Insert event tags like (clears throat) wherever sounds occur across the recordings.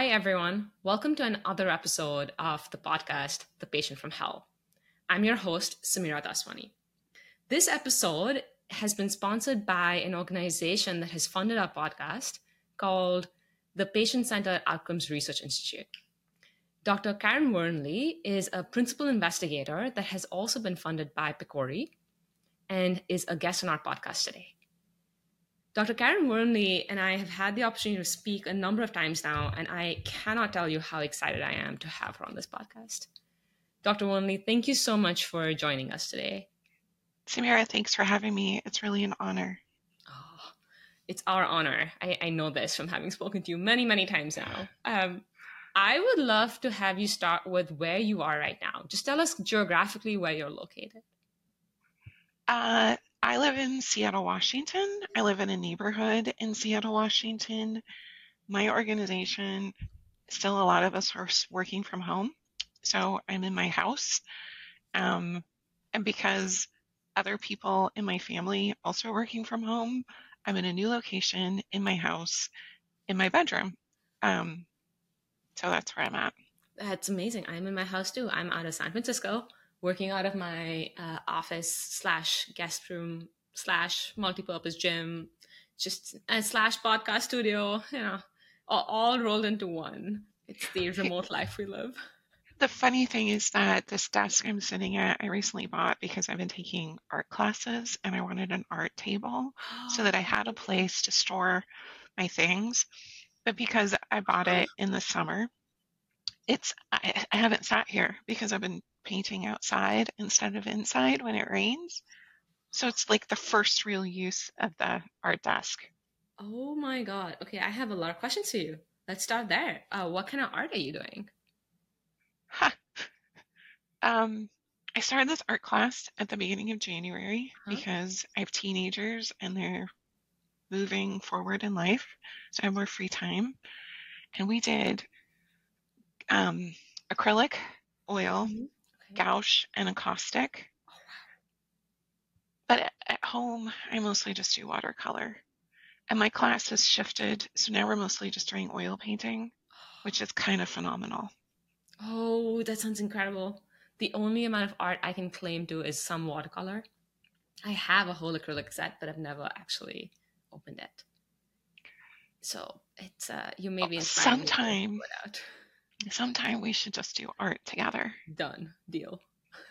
Hi, everyone. Welcome to another episode of the podcast, The Patient from Hell. I'm your host, Samira Daswani. This episode has been sponsored by an organization that has funded our podcast called the Patient Centered Outcomes Research Institute. Dr. Karen Wernli is a principal investigator that has also been funded by PCORI and is a guest on our podcast today. Dr. Karen Wernli and I have had the opportunity to speak a number of times now, and I cannot tell you how excited I am to have her on this podcast. Dr. Wernli, thank you so much for joining us today. Samira, thanks for having me. It's really an honor. Oh, it's our honor. I, I know this from having spoken to you many, many times now. Um, I would love to have you start with where you are right now. Just tell us geographically where you're located. Uh, I live in Seattle, Washington. I live in a neighborhood in Seattle, Washington. My organization, still a lot of us are working from home. So I'm in my house. Um, and because other people in my family also working from home, I'm in a new location in my house, in my bedroom. Um, so that's where I'm at. That's amazing. I'm in my house too. I'm out of San Francisco working out of my uh, office slash guest room slash multi-purpose gym, just a slash podcast studio, you know, all, all rolled into one. It's the remote life we live. The funny thing is that this desk I'm sitting at, I recently bought because I've been taking art classes and I wanted an art table so that I had a (gasps) place to store my things. But because I bought it in the summer, it's I, I haven't sat here because I've been painting outside instead of inside when it rains. So it's like the first real use of the art desk. Oh my god. Okay, I have a lot of questions for you. Let's start there. Uh, what kind of art are you doing? Huh. (laughs) Um, I started this art class at the beginning of January huh? because I have teenagers and they're moving forward in life, so I have more free time. And we did um, acrylic, oil, mm-hmm gouache and. Oh, but at home, I mostly just do watercolor. And my class has shifted, so now we're mostly just doing oil painting, which is kind of phenomenal. Oh, that sounds incredible. The only amount of art I can claim to is some watercolor. I have a whole acrylic set, but I've never actually opened it. So it's uh, you may be inspired. Sometime, Sometime we should just do art together. Done. Deal.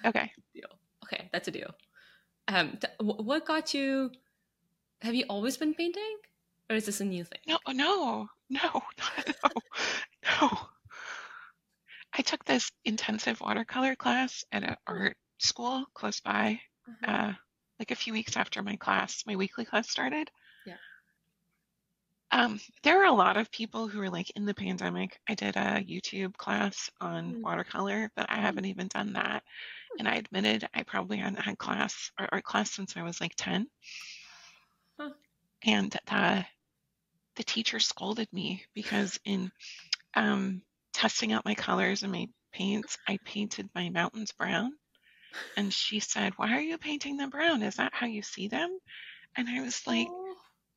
Okay. (laughs) Deal. Okay, that's a deal. Um, th- what got you? Have you always been painting, or is this a new thing? No, no, (laughs) no, no, no. I took this intensive watercolor class at an art school close by, uh-huh. uh, like a few weeks after my class, my weekly class started. Um, there are a lot of people who are like in the pandemic. I did a YouTube class on mm. watercolor, but I haven't even done that. And I admitted I probably hadn't had class or art class since I was like 10. Huh. And the, the teacher scolded me because in um, testing out my colors and my paints, I painted my mountains brown. And she said, Why are you painting them brown? Is that how you see them? And I was like,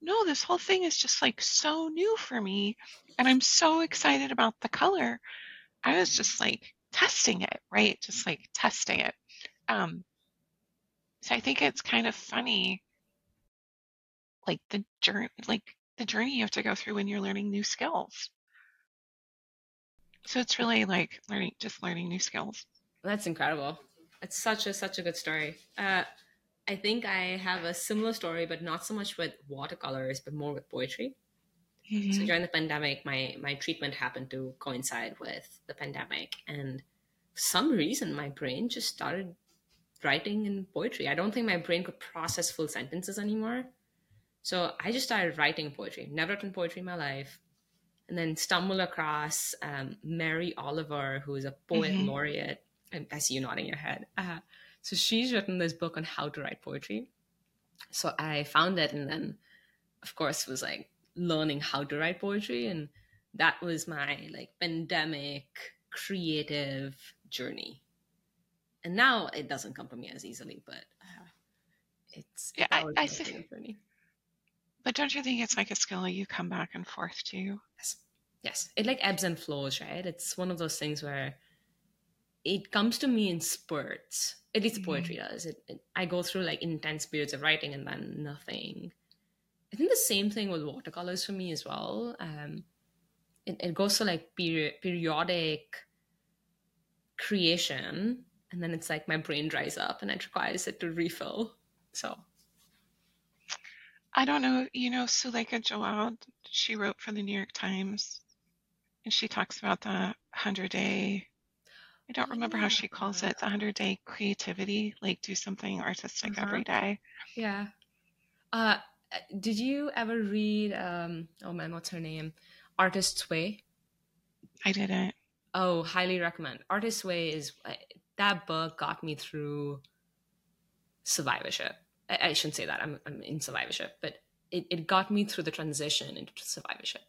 no, this whole thing is just like so new for me. And I'm so excited about the color. I was just like testing it, right? Just like testing it. Um, so I think it's kind of funny, like the journey, like the journey you have to go through when you're learning new skills. So it's really like learning, just learning new skills. That's incredible. It's such a such a good story. Uh, I think I have a similar story, but not so much with watercolors, but more with poetry. Mm-hmm. So during the pandemic, my my treatment happened to coincide with the pandemic, and for some reason, my brain just started writing in poetry. I don't think my brain could process full sentences anymore, so I just started writing poetry. Never written poetry in my life, and then stumbled across um, Mary Oliver, who is a poet mm-hmm. laureate. I see you nodding your head. Uh, so she's written this book on how to write poetry. So I found it and then, of course, was like learning how to write poetry. And that was my like pandemic creative journey. And now it doesn't come to me as easily, but uh, it's yeah, I, I think. Journey. But don't you think it's like a skill you come back and forth to? Yes, yes it like ebbs and flows right it's one of those things where it comes to me in spurts at least poetry mm-hmm. does. It, it, i go through like intense periods of writing and then nothing. I think the same thing with watercolors for me as well. Um it, it goes to like peri- periodic creation and then it's like my brain dries up and it requires it to refill. So. I don't know, you know, Suleika Jaouad, she wrote for the New York Times and she talks about the 100 day, I don't remember how she calls it, the 100 day creativity, like do something artistic uh-huh. every day. Yeah. Uh, did you ever read, um, oh man, what's her name? Artist's Way? I didn't. Oh, highly recommend. Artist's Way is, uh, that book got me through survivorship I, I shouldn't say that. I'm, I'm in survivorship, but it, it got me through the transition into survivorship.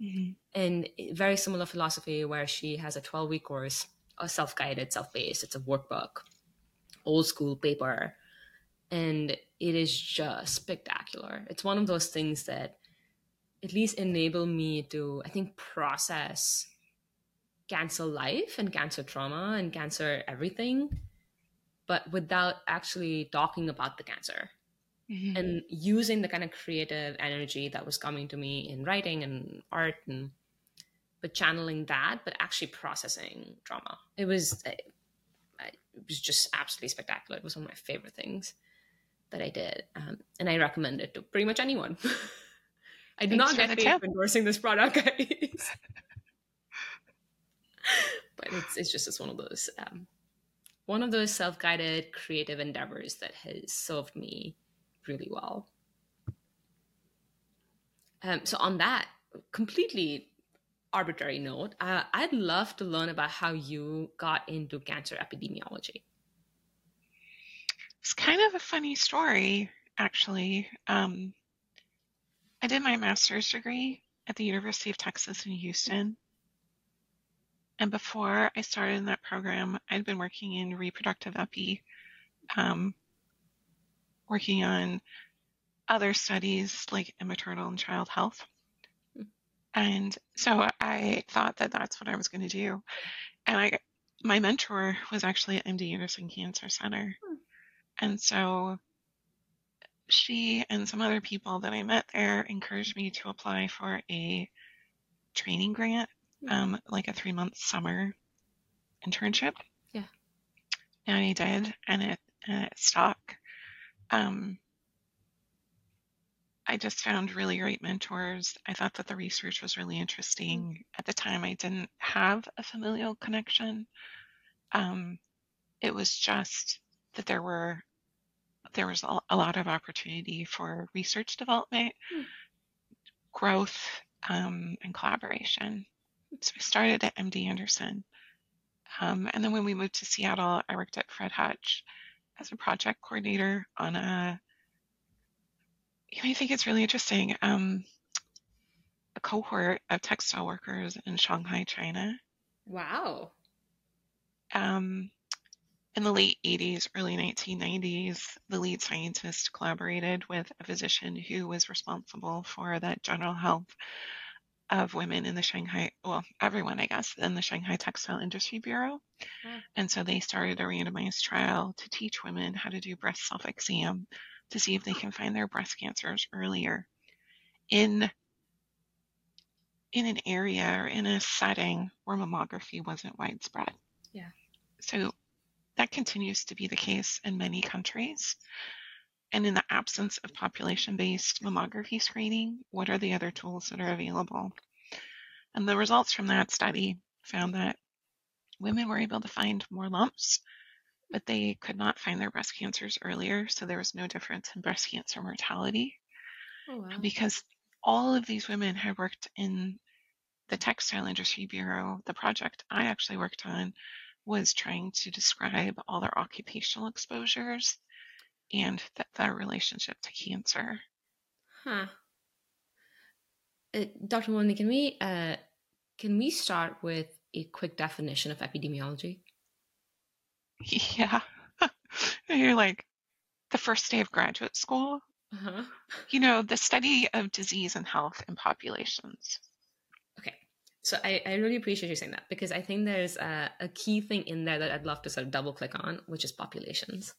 Mm-hmm. And very similar philosophy where she has a 12 week course, self guided, self paced. It's a workbook, old school paper. And it is just spectacular. It's one of those things that at least enable me to, I think, process cancer life and cancer trauma and cancer everything but without actually talking about the cancer mm-hmm. and using the kind of creative energy that was coming to me in writing and art and but channeling that but actually processing trauma. It was it was just absolutely spectacular. It was one of my favorite things that i did um, and i recommend it to pretty much anyone. (laughs) I do Thanks not get paid for endorsing this product (laughs) guys. But it's, it's just it's one of those um, one of those self-guided creative endeavors that has served me really well. Um, so on that completely arbitrary note, uh, I'd love to learn about how you got into cancer epidemiology. It's kind of a funny story, actually. Um, I did my master's degree at the University of Texas in Houston. And before I started in that program, I'd been working in reproductive epi, um, working on other studies like maternal and child health. And so I thought that that's what I was going to do. And I, my mentor was actually at MD Anderson Cancer Center. Hmm. And so she and some other people that I met there encouraged me to apply for a training grant um, like a three month summer internship. Yeah. And I did, and it, and it stuck. Um, I just found really great mentors. I thought that the research was really interesting. Mm-hmm. At the time, I didn't have a familial connection. Um, it was just that there were there was a, lot of opportunity for research development, mm. growth, um, and collaboration. So I started at MD Anderson. Um, and then when we moved to Seattle, I worked at Fred Hutch as a project coordinator on a, you I think it's really interesting, um, a cohort of textile workers in Shanghai, China. Wow. Um, in the late 80s, early 1990s, the lead scientist collaborated with a physician who was responsible for the general health of women in the Shanghai, well, everyone, I guess, in the Shanghai Textile Industry Bureau. Mm. And so they started a randomized trial to teach women how to do breast self exam to see if they can find their breast cancers earlier in in an area or in a setting where mammography wasn't widespread. Yeah. So that continues to be the case in many countries. And in the absence of population based mammography screening, what are the other tools that are available? And the results from that study found that women were able to find more lumps, but they could not find their breast cancers earlier. So there was no difference in breast cancer mortality. Oh, wow. Because all of these women had worked in the Textile Industry Bureau, the project I actually worked on was trying to describe all their occupational exposures and that, that relationship to cancer. Huh. Uh, Dr. Moni, can we uh, can we start with a quick definition of epidemiology? Yeah, (laughs) you're like the first day of graduate school. Uh-huh. You know, the study of disease and health in populations. Okay, So I, I really appreciate you saying that because I think there's a, a key thing in there that I'd love to sort of double click on, which is populations.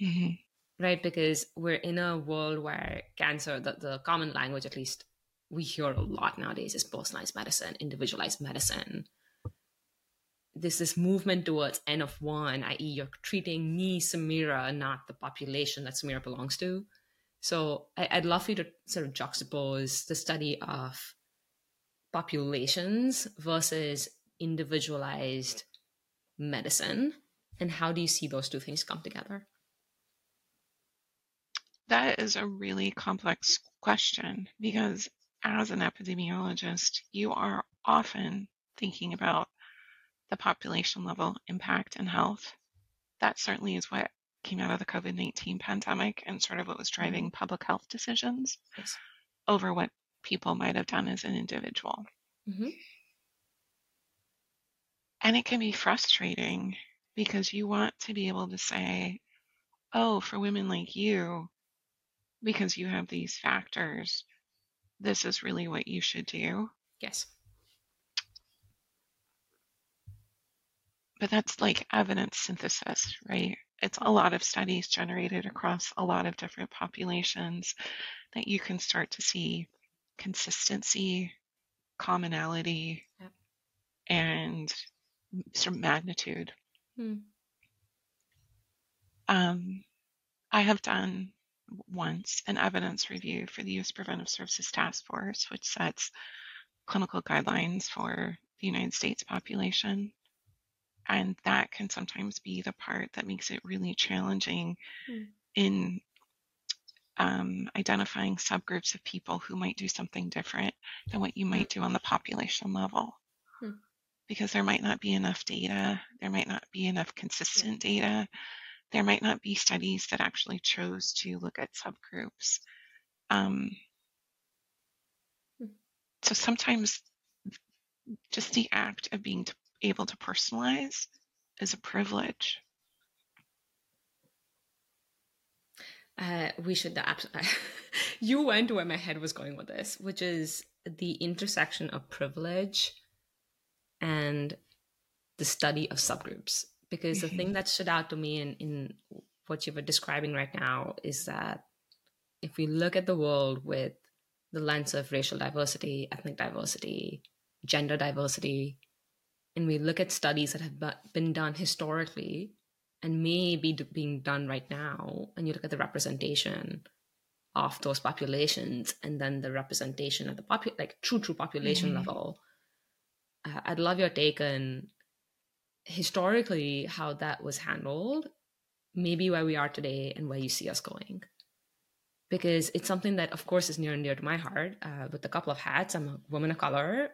Mm-hmm. Right? Because we're in a world where cancer, the, the common language at least we hear a lot nowadays is personalized medicine, individualized medicine. There's this movement towards N of one, i.e., you're treating me, Samira, not the population that Samira belongs to. So I, would love for you to sort of juxtapose the study of populations versus individualized medicine and how do you see those two things come together that is a really complex question because as an epidemiologist you are often thinking about the population level impact and health that certainly is what came out of the covid-19 pandemic and sort of what was driving mm-hmm. public health decisions yes. over what people might have done as an individual. Mm-hmm. And it can be frustrating because you want to be able to say, oh, for women like you, because you have these factors, this is really what you should do. Yes. But that's like evidence synthesis, right? It's a lot of studies generated across a lot of different populations that you can start to see consistency, commonality, yep. and sort of magnitude. Hmm. Um, I have done once an evidence review for the U.S. Preventive Services Task Force, which sets clinical guidelines for the United States population. And that can sometimes be the part that makes it really challenging hmm. in um, identifying subgroups of people who might do something different than what you might do on the population level. Hmm. Because there might not be enough data, there might not be enough consistent data, there might not be studies that actually chose to look at subgroups. Um, hmm. so sometimes just the act of being able to personalize is a privilege. uh, we should absolutely. (laughs) you went where my head was going with this, which is the intersection of privilege and the study of subgroups. Because mm-hmm. the thing mm-hmm. that stood out to me in, in what you were describing right now is that if we look at the world with the lens of racial diversity, ethnic diversity, gender diversity, and we look at studies that have been done historically and may be being done right now, and you look at the representation of those populations and then the representation at the popu- like true true population mm-hmm. level uh, i'd love your take on historically how that was handled maybe where we are today and where you see us going because it's something that of course is near and dear to my heart uh, with a couple of hats i'm a woman of color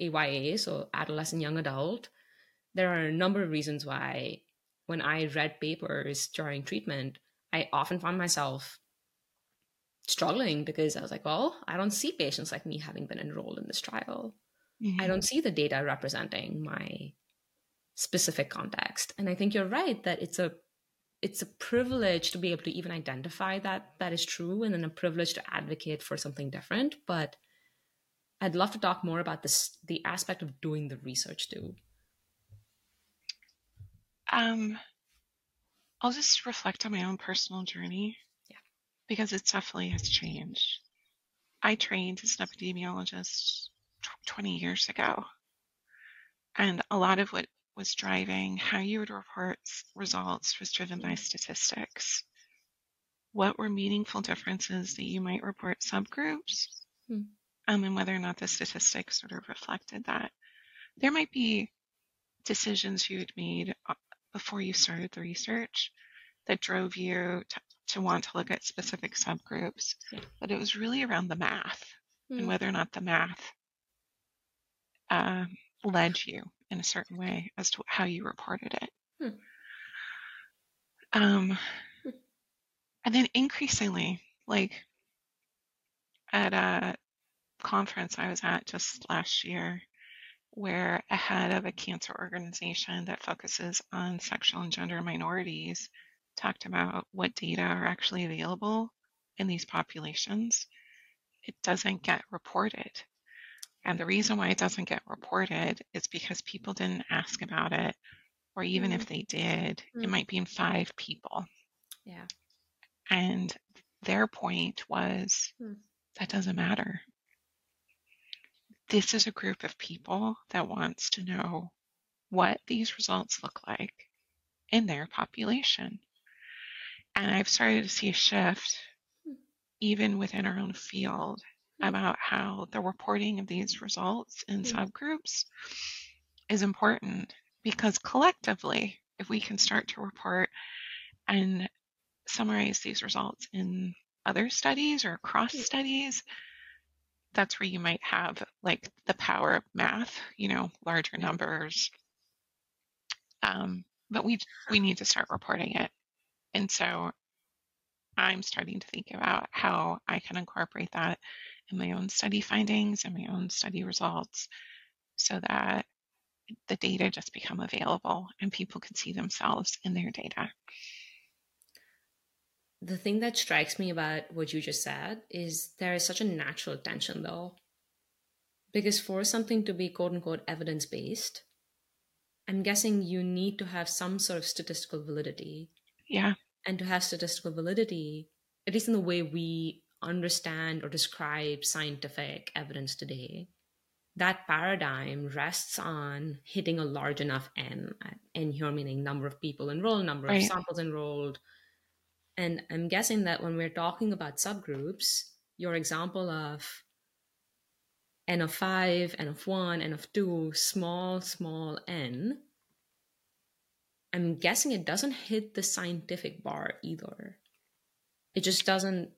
aya so adolescent young adult there are a number of reasons why when I read papers during treatment, I often found myself struggling because I was like, well, I don't see patients like me having been enrolled in this trial. Mm-hmm. I don't see the data representing my specific context. And I think you're right that it's a it's a privilege to be able to even identify that that is true and then a privilege to advocate for something different. But I'd love to talk more about this the aspect of doing the research too. Um, I'll just reflect on my own personal journey. Yeah. Because it definitely has changed. I trained as an epidemiologist 20 years ago. And a lot of what was driving how you would report results was driven by statistics. What were meaningful differences that you might report subgroups? Hmm. Um, and whether or not the statistics sort of reflected that. There might be decisions you had made uh, before you started the research that drove you to, to want to look at specific subgroups, but it was really around the math mm. and hmm. whether or not the math uh, led you in a certain way as to how you reported it. Mm. Um, hmm. and then increasingly, like at a conference I was at just last year, where a head of a cancer organization that focuses on sexual and gender minorities talked about what data are actually available in these populations. It doesn't get reported. And the reason why it doesn't get reported is because people didn't ask about it, or even mm. if they did, mm. it might be in five people. Yeah. And their point was mm. that doesn't matter. This is a group of people that wants to know what these results look like in their population. And I've started to see a shift hmm. even within our own field about how the reporting of these results in mm-hmm. subgroups is important because collectively, if we can start to report and summarize these results in other studies or cross mm. studies, that's where you might have like the power of math, you know, larger numbers. Um, but we we need to start reporting it, and so I'm starting to think about how I can incorporate that in my own study findings and my own study results so that the data just become available and people can see themselves in their data. The thing that strikes me about what you just said is there is such a natural tension though. Because for something to be quote unquote evidence based, I'm guessing you need to have some sort of statistical validity. Yeah. And to have statistical validity, at least in the way we understand or describe scientific evidence today, that paradigm rests on hitting a large enough n. N here meaning number of people enrolled, number right. of samples enrolled. And I'm guessing that when we're talking about subgroups, your example of n of 5, n of 1, n of 2, small, small n, I'm guessing it doesn't hit the scientific bar either. It just doesn't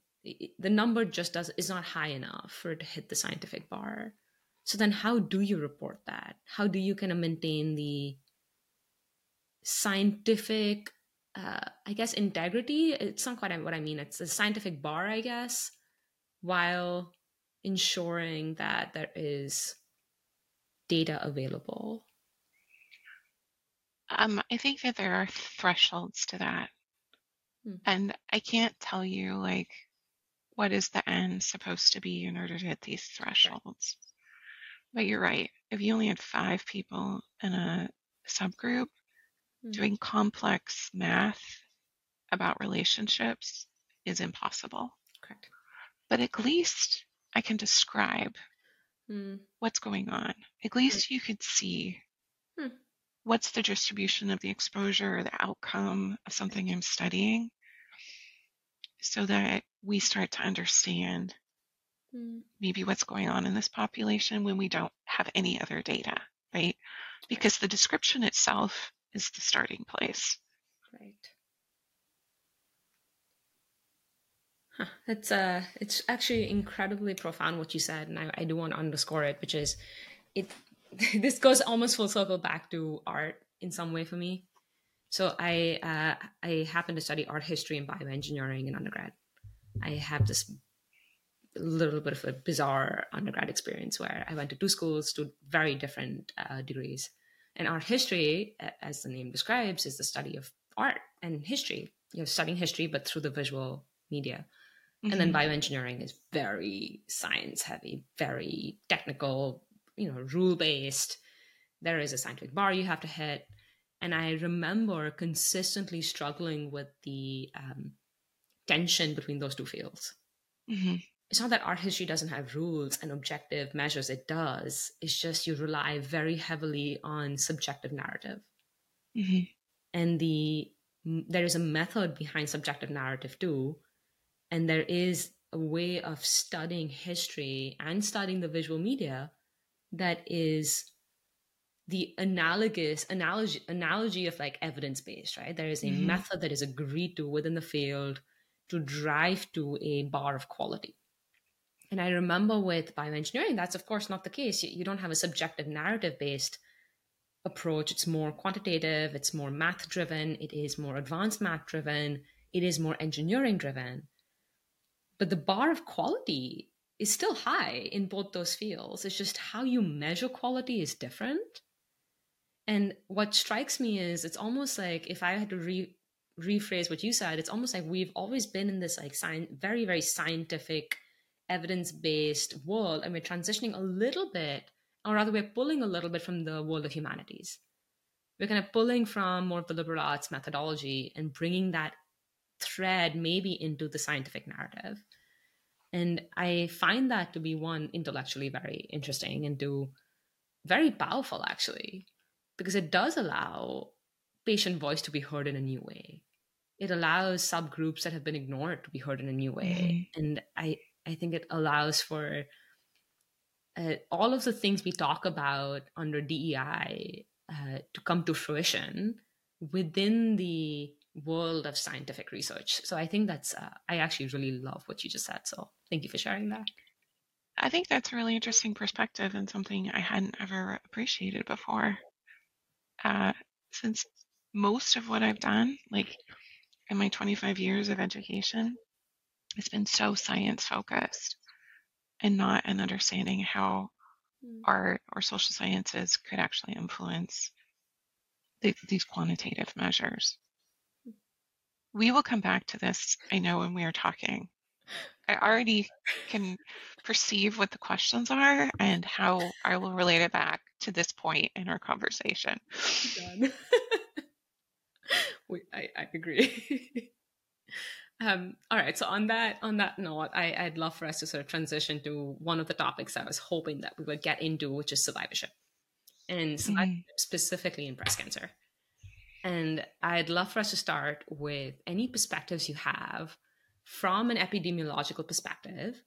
the number just does is not high enough for it to hit the scientific bar so then how do you report that how do you kind of maintain the scientific uh, i guess integrity it's not quite what i mean it's a scientific bar i guess while ensuring that there is data available um, i think that there are thresholds to that hmm. and i can't tell you like what is the end supposed to be in order to hit these thresholds. But you're right. If you only had five people in a subgroup. Doing complex math about relationships is impossible. Correct. But at least I can describe mm. what's going on. At least mm. you could see mm. what's the distribution of the exposure or the outcome of something I'm studying so that we start to understand mm. maybe what's going on in this population when we don't have any other data, right? Because the description itself is the starting place. Right. Huh. It's uh it's actually incredibly profound what you said, and I, I do want to underscore it, which is it (laughs) this goes almost full circle back to art in some way for me. So I uh, I happen to study art history and bioengineering in undergrad. I have this little bit of a bizarre undergrad experience where I went to two schools, two very different uh, degrees. And art history, as the name describes, is the study of art and history. You're studying history, but through the visual media. Mm-hmm. And then mm-hmm. bioengineering is very science heavy, very technical, you know, rule based. There is a scientific bar you have to hit. And I remember consistently struggling with the um, tension between those two fields. Mm-hmm. It's not that art history doesn't have rules and objective measures, it does. It's just you rely very heavily on subjective narrative. Mm-hmm. And the there is a method behind subjective narrative too. And there is a way of studying history and studying the visual media that is the analogous analogy analogy of like evidence based right there is a mm-hmm. method that is agreed to within the field to drive to a bar of quality and i remember with bioengineering that's of course not the case. You, you don't have a subjective narrative based approach. It's more quantitative it's more math driven it is more advanced math driven it is more engineering driven. But the bar of quality is still high in both those fields. It's just how you measure quality is different. And what strikes me is it's almost like if I had to re- rephrase what you said, it's almost like we've always been in this like science, very, very scientific, evidence based world and we're transitioning a little bit, or rather, we're pulling a little bit from the world of humanities. We're kind of pulling from more of the liberal arts methodology and bringing that thread maybe into the scientific narrative. And I find that to be one intellectually very interesting and two very powerful actually, because it does allow patient voice to be heard in a new way. It allows subgroups that have been ignored to be heard in a new way. Mm-hmm. And I, I think it allows for uh, all of the things we talk about under DEI uh, to come to fruition within the world of scientific research. So I think that's, uh, I actually really love what you just said. So thank you for sharing that. I think that's a really interesting perspective and something I hadn't ever appreciated before. Uh, since most of what I've done, like in my 25 years of education, has been so science focused and not an understanding how mm. art or social sciences could actually influence the, these quantitative measures. We will come back to this, I know, when we are talking. I already can perceive what the questions are and how I will relate it back to this point in our conversation. (laughs) Wait, I, I agree. (laughs) um, all right. So on that on that note, I, I'd love for us to sort of transition to one of the topics I was hoping that we would get into, which is survivorship, and mm-hmm. specifically in breast cancer. And I'd love for us to start with any perspectives you have from an epidemiological perspective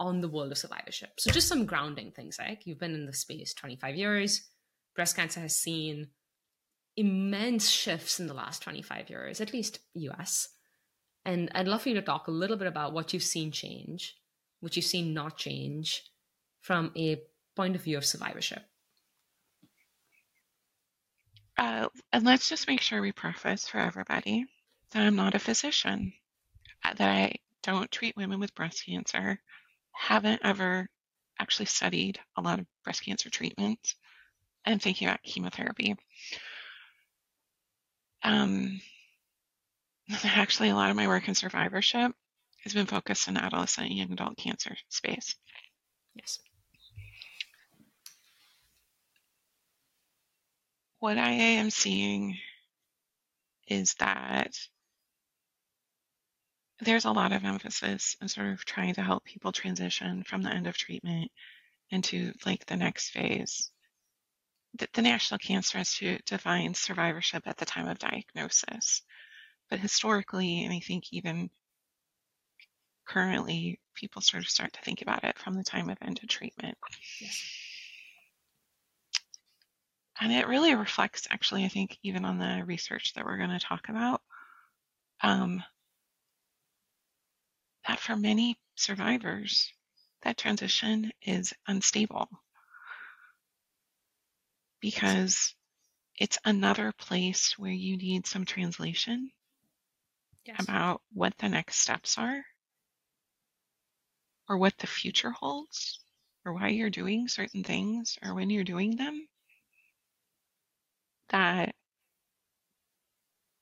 on the world of survivorship. So, just some grounding things like you've been in the space 25 years, breast cancer has seen immense shifts in the last 25 years, at least US. And I'd love for you to talk a little bit about what you've seen change, what you've seen not change from a point of view of survivorship. Uh, and let's just make sure we preface for everybody that I'm not a physician, uh, that I don't treat women with breast cancer, haven't ever actually studied a lot of breast cancer treatment, and thinking about chemotherapy. Um, (laughs) actually, a lot of my work in survivorship has been focused in adolescent and young adult cancer space. Yes. what I am seeing is that there's a lot of emphasis in sort of trying to help people transition from the end of treatment into like the next phase. The, the National Cancer Institute defines survivorship at the time of diagnosis. But historically, and I think even currently, people sort of start to think about it from the time of end of treatment. Yes. And it really reflects, actually, I think, even on the research that we're going to talk about, um, that for many survivors, that transition is unstable because it's another place where you need some translation yes. about what the next steps are or what the future holds or why you're doing certain things or when you're doing them that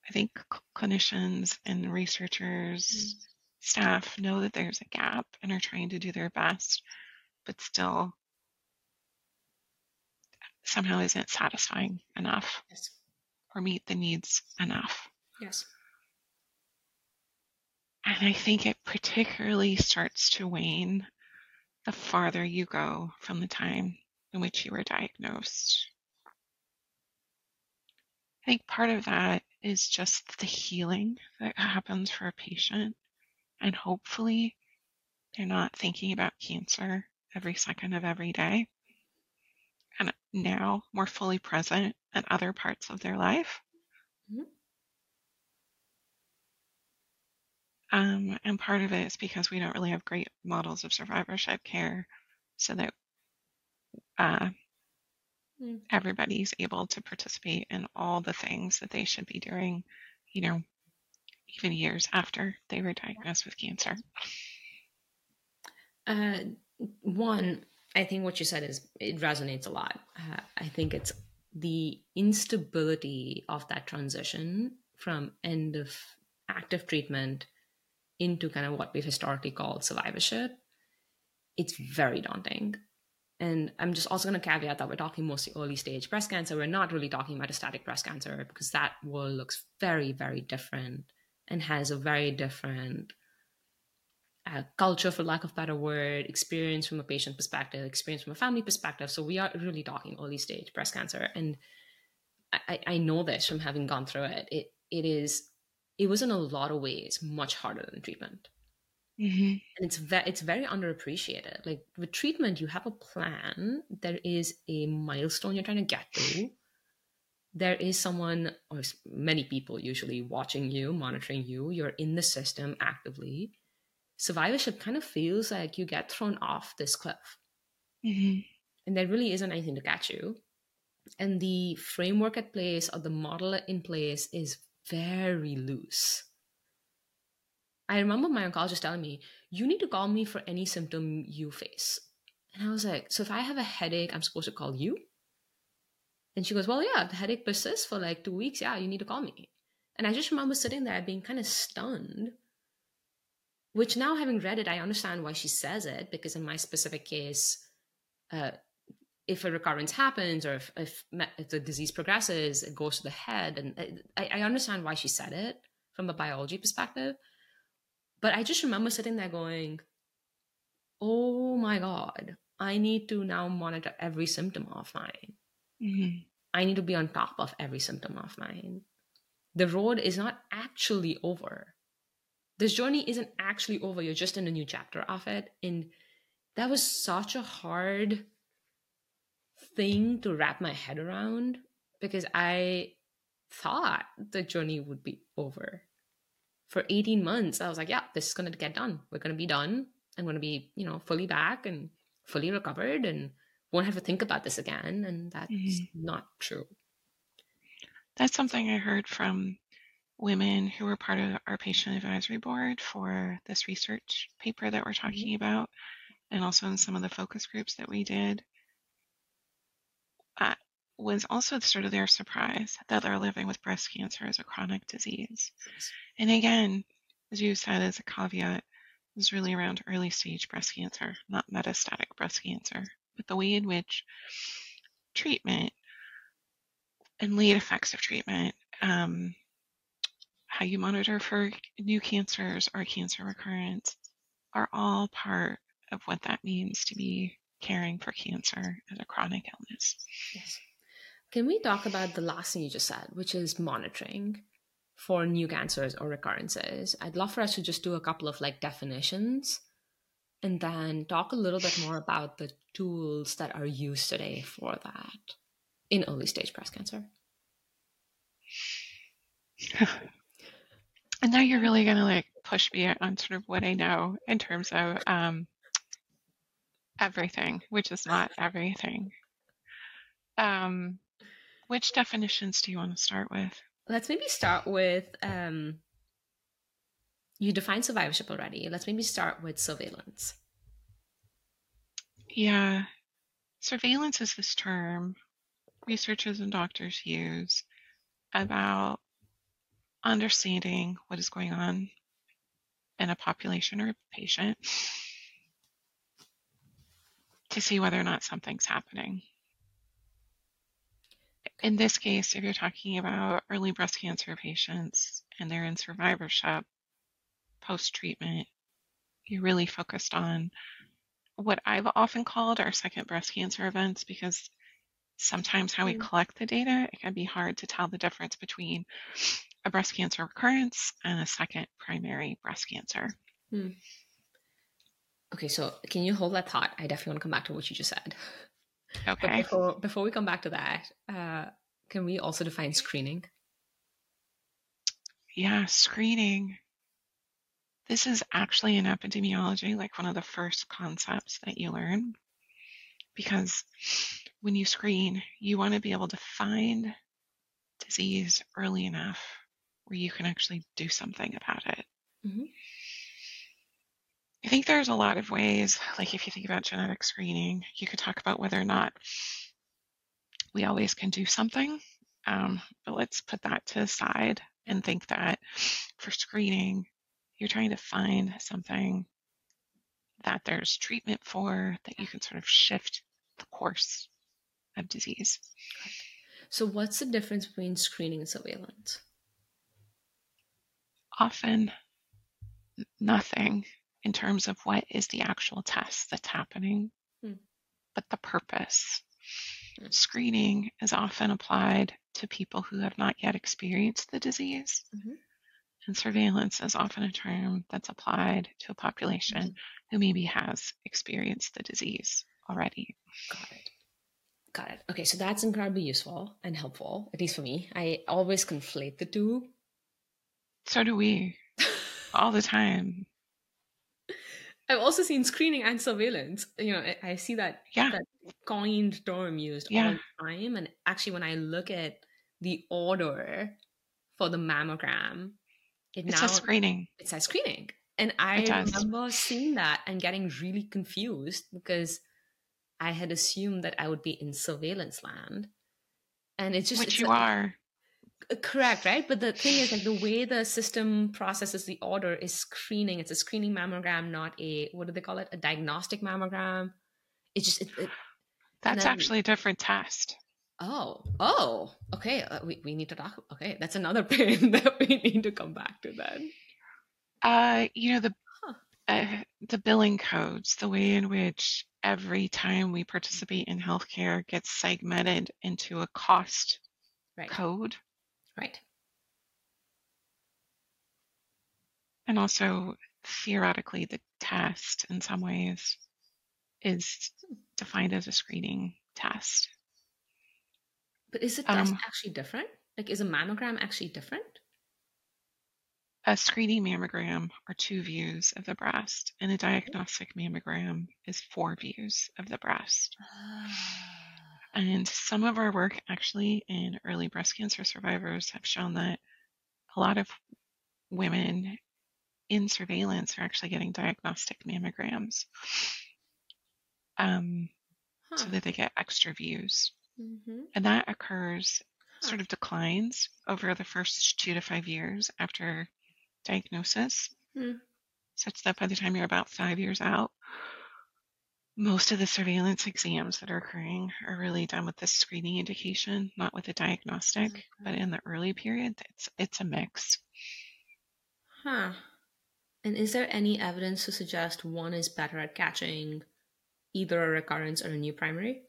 I think clinicians and researchers, mm-hmm. staff know that there's a gap and are trying to do their best, but still somehow isn't satisfying enough yes. or meet the needs enough. Yes. And I think it particularly starts to wane the farther you go from the time in which you were diagnosed. I think part of that is just the healing that happens for a patient. And hopefully, they're not thinking about cancer every second of every day. And now more fully present in other parts of their life. Mm-hmm. Um, and part of it is because we don't really have great models of survivorship care so that uh, mm. everybody's able to participate in all the things that they should be doing, you know, even years after they were diagnosed with cancer? Uh, one, I think what you said is it resonates a lot. Uh, I think it's the instability of that transition from end of active treatment into kind of what we've historically called survivorship it's very daunting. And I'm just also going to caveat that we're talking mostly early stage breast cancer. We're not really talking metastatic breast cancer because that world looks very, very different and has a very different uh, culture, for lack of better word, experience from a patient perspective, experience from a family perspective. So we are really talking early stage breast cancer, and I, I know this from having gone through it. It it is it was in a lot of ways much harder than treatment, mm-hmm. and it's ve- it's very underappreciated. Like with treatment, you have a plan. There is a milestone you're trying to get to. There is someone or many people usually watching you, monitoring you. You're in the system actively survivorship kind of feels like you get thrown off this cliff. Mm-hmm. And there really isn't anything to catch you. And the framework at place or the model in place is very loose. I remember my oncologist telling me, you need to call me for any symptom you face. And I was like, so if I have a headache, I'm supposed to call you? And she goes, well, yeah, the headache persists for like two weeks. Yeah, you need to call me. And I just remember sitting there being kind of stunned which now having read it i understand why she says it because in my specific case uh, if a recurrence happens or if, if, if, the disease progresses it goes to the head and I, I understand why she said it from a biology perspective but i just remember sitting there going oh my god i need to now monitor every symptom of mine mm-hmm. i need to be on top of every symptom of mine the road is not actually over this journey isn't actually over. You're just in a new chapter of it. And that was such a hard thing to wrap my head around because I thought the journey would be over. For 18 months, I was like, yeah, this is going to get done. We're going to be done. I'm going to be, you know, fully back and fully recovered and won't have to think about this again. And that's mm-hmm. not true. That's something I heard from women who were part of our patient advisory board for this research paper that we're mm-hmm. talking about, and also in some of the focus groups that we did, was also sort of their surprise that they're living with breast cancer as a chronic disease. And again, as you said, as a caveat, was really around early stage breast cancer, not metastatic breast cancer. But the way in which treatment and late effects of treatment um, how you monitor for new cancers or cancer recurrence are all part of what that means to be caring for cancer as a chronic illness. Yes. Can we talk about the last thing you just said, which is monitoring for new cancers or recurrences? I'd love for us to just do a couple of like definitions and then talk a little bit more about the tools that are used today for that in early stage breast cancer. (sighs) And now you're really going to like push me on sort of what I know in terms of um, everything, which is not everything. Um, which definitions do you want to start with? Let's maybe start with um, you define survivorship already. Let's maybe start with surveillance. Yeah. Surveillance is this term researchers and doctors use about understanding what is going on in a population or a patient to see whether or not something's happening. In this case, if you're talking about early breast cancer patients and they're in survivorship post treatment, you're really focused on what I've often called our second breast cancer events because sometimes how we mm. collect the data, it can be hard to tell the difference between a breast cancer recurrence and a second primary breast cancer. Hmm. Okay, so can you hold that thought? I definitely want to come back to what you just said. Okay. But before before we come back to that, uh, can we also define screening? Yeah, screening. This is actually in epidemiology, like one of the first concepts that you learn. Because when you screen, you want to be able to find disease early enough where you can actually do something about it. Mm-hmm. I think there's a lot of ways, like if you think about genetic screening, you could talk about whether or not we always can do something. Um, but let's put that to the side and think that for screening, you're trying to find something that there's treatment for, that you can sort of shift the course of disease. So, what's the difference between screening and surveillance? Often nothing in terms of what is the actual test that's happening, hmm. but the purpose. Hmm. Screening is often applied to people who have not yet experienced the disease. Mm-hmm. And surveillance is often a term that's applied to a population mm-hmm. who maybe has experienced the disease already. Got it. Got it. Okay, so that's incredibly useful and helpful, at least for me. I always conflate the two. So do we, (laughs) all the time. I've also seen screening and surveillance. You know, I, I see that, yeah. that coined term used yeah. all the time. And actually, when I look at the order for the mammogram, it it's now, a screening. It's a screening. And I remember seeing that and getting really confused because I had assumed that I would be in surveillance land. And it's just Which it's you like, are. Uh, correct, right? But the thing is like the way the system processes the order is screening. It's a screening mammogram, not a what do they call it? A diagnostic mammogram. It's just it, it, That's then, actually a different test. Oh, oh, okay. Uh, we, we need to talk. Okay, that's another (laughs) pain that we need to come back to then. Uh, you know the huh. uh, the billing codes, the way in which every time we participate in healthcare gets segmented into a cost right. code. Right. And also theoretically, the test in some ways is defined as a screening test. But is it um, actually different? Like, is a mammogram actually different? A screening mammogram are two views of the breast, and a diagnostic mammogram is four views of the breast. And some of our work actually in early breast cancer survivors have shown that a lot of women in surveillance are actually getting diagnostic mammograms um, huh. so that they get extra views. Mm-hmm. And that occurs, huh. sort of declines over the first two to five years after diagnosis, mm. such that by the time you're about five years out, most of the surveillance exams that are occurring are really done with the screening indication, not with the diagnostic. Okay. But in the early period, it's it's a mix. Huh. And is there any evidence to suggest one is better at catching either a recurrence or a new primary?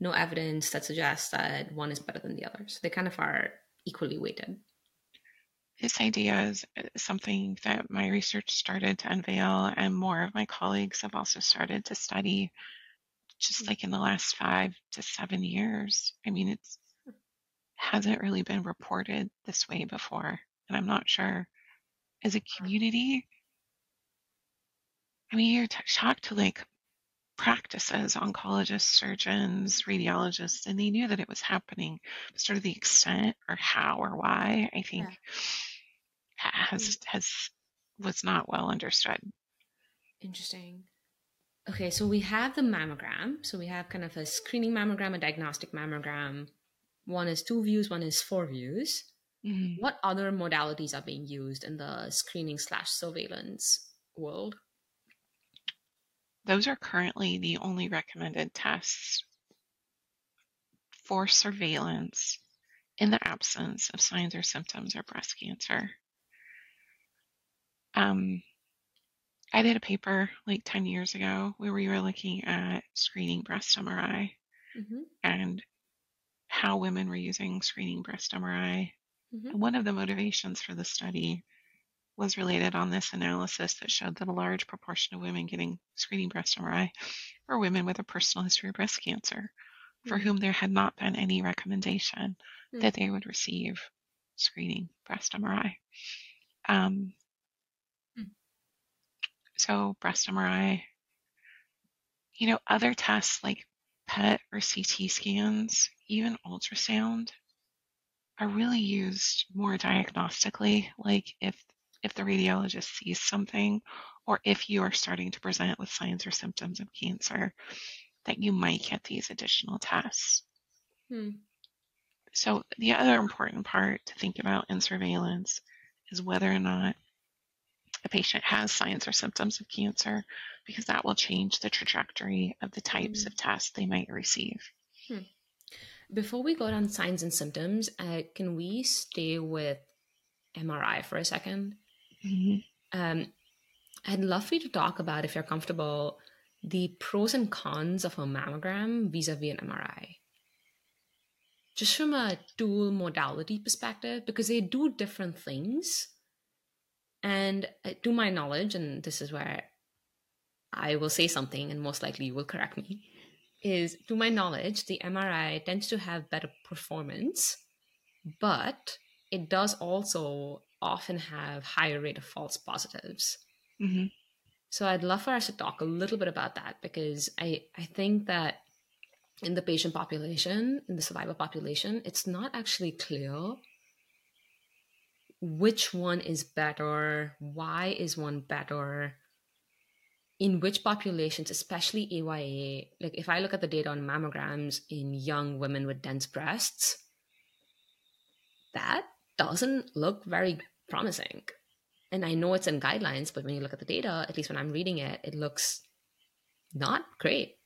no evidence that suggests that one is better than the other. So they kind of are equally weighted. This idea is uh, something that my research started to unveil, and more of my colleagues have also started to study just like in the last five to seven years. I mean, it's hasn't really been reported this way before. And I'm not sure as a community. I mean, you're t- shocked to like practices, oncologists, surgeons, radiologists, and they knew that it was happening. Sort of the extent or how or why, I think, yeah. has mm. has was not well understood. Interesting. Okay, so we have the mammogram. So we have kind of a screening mammogram, a diagnostic mammogram. One is two views, one is four views. Mm-hmm. What other modalities are being used in the screening slash surveillance world? Those are currently the only recommended tests for surveillance in the absence of signs or symptoms of breast cancer. Um, I did a paper like 10 years ago where we were looking at screening breast MRI mm-hmm. and how women were using screening breast MRI. Mm-hmm. One of the motivations for the study was related on this analysis that showed that a large proportion of women getting screening breast MRI were women with a personal history of breast cancer for mm-hmm. whom there had not been any recommendation mm-hmm. that they would receive screening breast MRI. Um, mm-hmm. So, breast MRI, you know, other tests like PET or CT scans, even ultrasound, are really used more diagnostically. Like if if the radiologist sees something or if you are starting to present with signs or symptoms of cancer, that you might get these additional tests. Hmm. So, the other important part to think about in surveillance is whether or not a patient has signs or symptoms of cancer because that will change the trajectory of the types mm-hmm. of tests they might receive. Hmm. Before we go down signs and symptoms, uh, can we stay with MRI for a 2nd mm-hmm. um, I'd love for you to talk about, if you're comfortable, the pros and cons of a mammogram vis a vis an MRI. Just from a tool modality perspective, because they do different things. And uh, to my knowledge, and this is where I will say something, and most likely you will correct me, is to my knowledge, the MRI tends to have better performance, but it does also often have higher rate of false positives. Mm-hmm. So I'd love for us to talk a little bit about that because I, I think that in the patient population, in the survivor population, it's not actually clear which one is better, why is one better, in which populations, especially AYA. Like if I look at the data on mammograms in young women with dense breasts, that doesn't look very promising. And I know it's in guidelines, but when you look at the data, at least when I'm reading it, it looks not great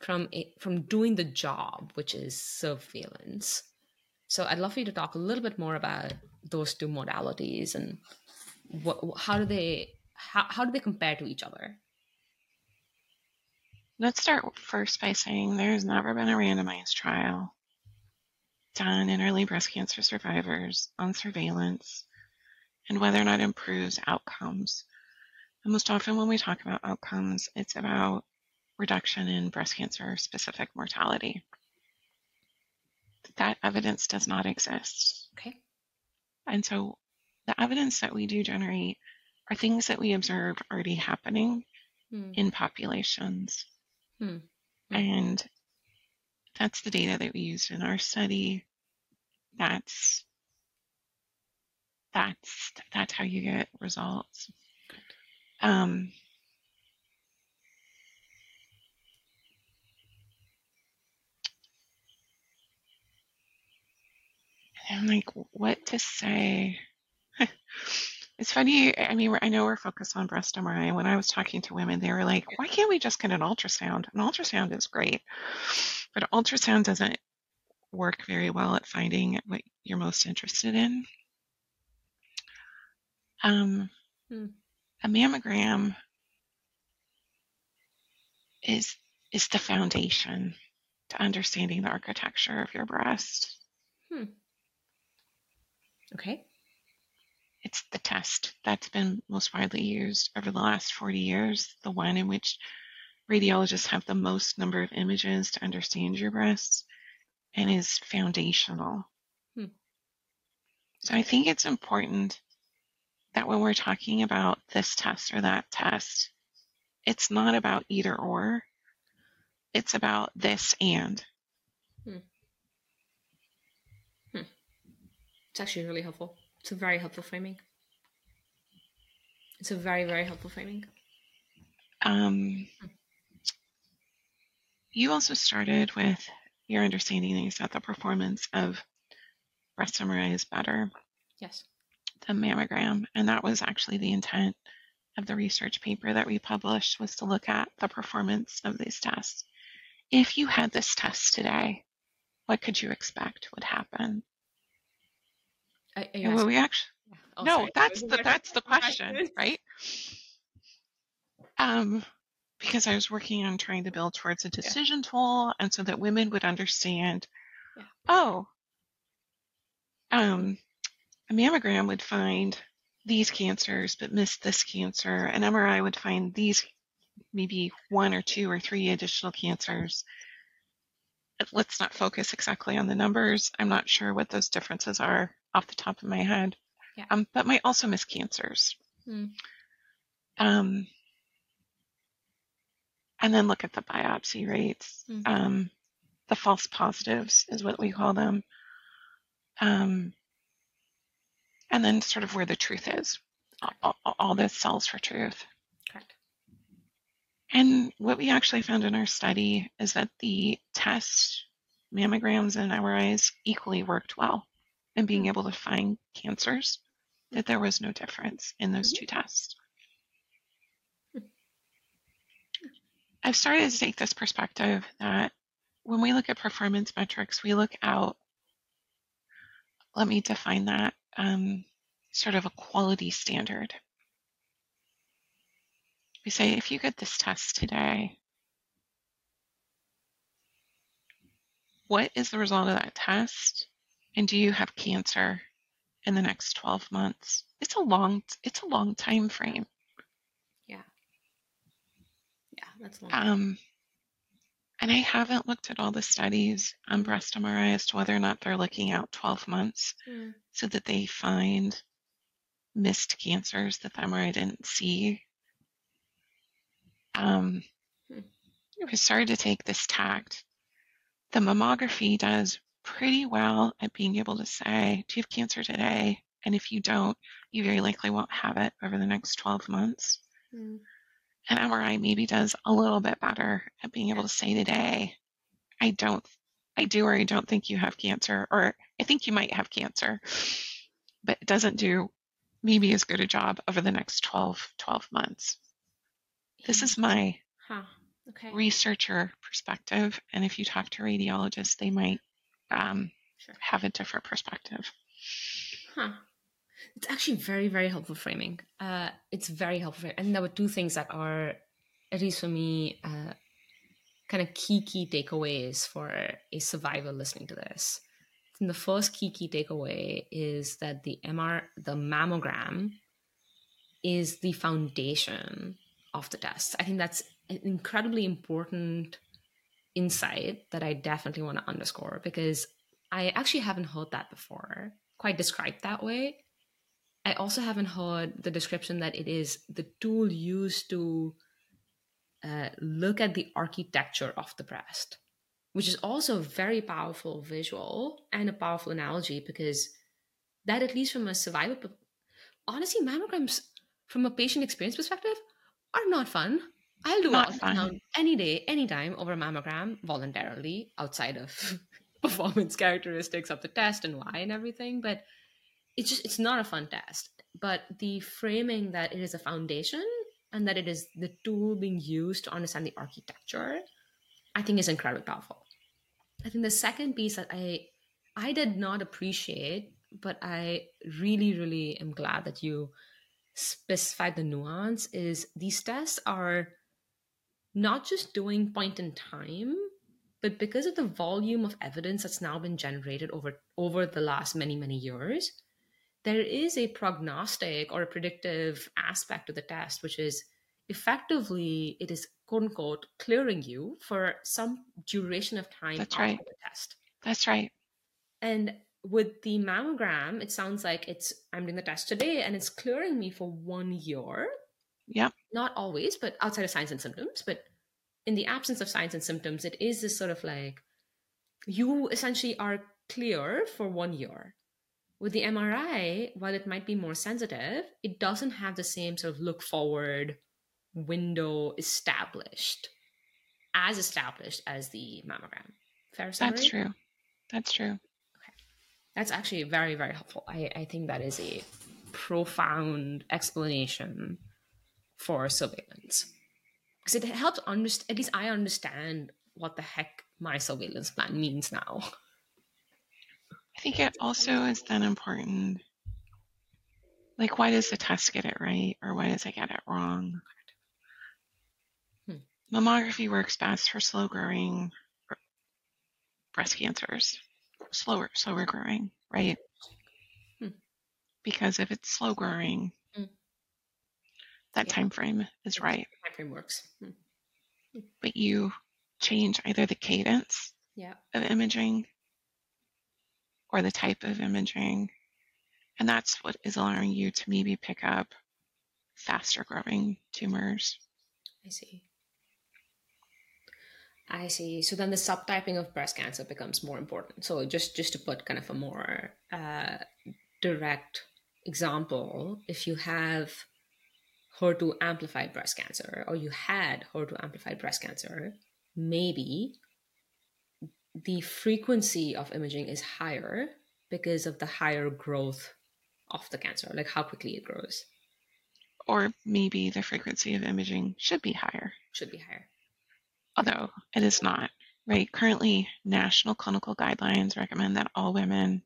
from from doing the job, which is surveillance. So I'd love for you to talk a little bit more about those two modalities and what, how do they how, how do they compare to each other? Let's start first by saying there's never been a randomized trial done in early breast cancer survivors on surveillance and whether or not it improves outcomes. And most often when we talk about outcomes, it's about reduction in breast cancer specific mortality that evidence does not exist. Okay. And so the evidence that we do generate are things that we observe already happening hmm. in populations. Hmm. And that's the data that we used in our study. That's that's that's how you get results. Um, I'm like, what to say? (laughs) it's funny. I mean, I know we're focused on breast MRI. When I was talking to women, they were like, why can't we just get an ultrasound? An ultrasound is great, but ultrasound doesn't work very well at finding what you're most interested in. Um, hmm. A mammogram is is the foundation to understanding the architecture of your breast. Hmm. Okay. It's the test that's been most widely used over the last 40 years, the one in which radiologists have the most number of images to understand your breasts and is foundational. Hmm. So I think it's important that when we're talking about this test or that test, it's not about either or, it's about this and. Hmm. It's actually really helpful. It's a very helpful framing. It's a very, very helpful framing. Um, you also started with your understanding is that the performance of breast MRI is better. Yes. Than mammogram, and that was actually the intent of the research paper that we published was to look at the performance of these tests. If you had this test today, what could you expect would happen? well, we actually oh, no, sorry. that's the (laughs) that's the question, right? Um, because I was working on trying to build towards a decision yeah. tool, and so that women would understand, yeah. oh, um, a mammogram would find these cancers but miss this cancer, an MRI would find these maybe one or two or three additional cancers. Let's not focus exactly on the numbers. I'm not sure what those differences are off the top of my head, yeah. um, but might also miss cancers. Mm. Um, and then look at the biopsy rates. Mm-hmm. Um, the false positives is what we call them. Um, and then sort of where the truth is. All, all this sells for truth. Correct. And what we actually found in our study is that the tests, mammograms, and MRIs equally worked well in being hmm. able to find cancers, that there was no difference in those mm-hmm. two tests. Hmm. I've started to take this perspective that when we look at performance metrics, we look out. Let me define that um, sort of a quality standard. We say, if you get this test today, what is the result of that test? And do you have cancer in the next 12 months? It's a long, it's a long time frame. Yeah. Yeah, that's long. Um, and I haven't looked at all the studies on breast MRI as to whether or not they're looking out 12 months Mm. so that they find missed cancers that the MRI didn't see. Um, Hmm. we started to take this tact. The mammography does pretty well at being able to say, do you have cancer today? And if you don't, you very likely won't have it over the next 12 months. Mm. An MRI maybe does a little bit better at being able to say today, I don't, I do or I don't think you have cancer, or I think you might have cancer, but it doesn't do maybe as good a job over the next 12, 12 months. This is my Huh. Okay. researcher perspective, and if you talk to radiologists, they might um, Sure. have a different perspective. Huh. It's actually very, very helpful framing. Uh, it's very helpful. And there were two things that are, at least for me, uh, kind of key, key takeaways for a survivor listening to this. And the first key, key takeaway is that the MR, the mammogram, is the foundation of the test. I think that's an incredibly important insight that I definitely want to underscore because I actually haven't heard that before, quite described that way. I also haven't heard the description that it is the tool used to uh, look at the architecture of the breast, which is also a very powerful visual and a powerful analogy because that, at least from a survivor, honestly, mammograms from a patient experience perspective are not fun. I'll do Not ultrasound any day, anytime over a mammogram voluntarily outside of (laughs) performance characteristics of the test and why and everything. But it's just it's not a fun test. But the framing that it is a foundation and that it is the tool being used to understand the architecture, I think is incredibly powerful. I think the second piece that I I did not appreciate, but I really, really am glad that you specified the nuance is these tests are not just doing point in time, but because of the volume of evidence that's now been generated over over the last many, many years, there is a prognostic or a predictive aspect to the test, which is effectively it is quote unquote clearing you for some duration of time That's after right. the test. That's right. And with the mammogram, it sounds like it's I'm doing the test today and it's clearing me for one year. Yeah. Not always, but outside of signs and symptoms. But in the absence of signs and symptoms, it is this sort of like you essentially are clear for one year. With the MRI, while it might be more sensitive, it doesn't have the same sort of look forward window established, as established as the mammogram. Fair summary? That's true. That's true. Okay. That's actually very, very helpful. I, I think that is a profound explanation for surveillance. Because it helps understand, at least I understand what the heck my surveillance plan means now. (laughs) I think it also is then important. Like, why does the test get it right or why does it get it wrong? Hmm. Mammography works best for slow growing breast cancers, slower, slower growing, right? Hmm. Because if it's slow growing, Hmm. that Yeah. time frame is right. Time frame works. Hmm. But you change either the cadence Yeah. of imaging or the type of imaging. And that's what is allowing you to maybe pick up faster growing tumors. I see. I see. So then the subtyping of breast cancer becomes more important. So just just to put kind of a more uh, direct example, if you have HER2 amplified breast cancer or you had HER2 amplified breast cancer, maybe the frequency of imaging is higher because of the higher growth of the cancer, like how quickly it grows Or maybe the frequency of imaging should be higher. should be higher. although it is not, right? Currently, national clinical guidelines recommend that all women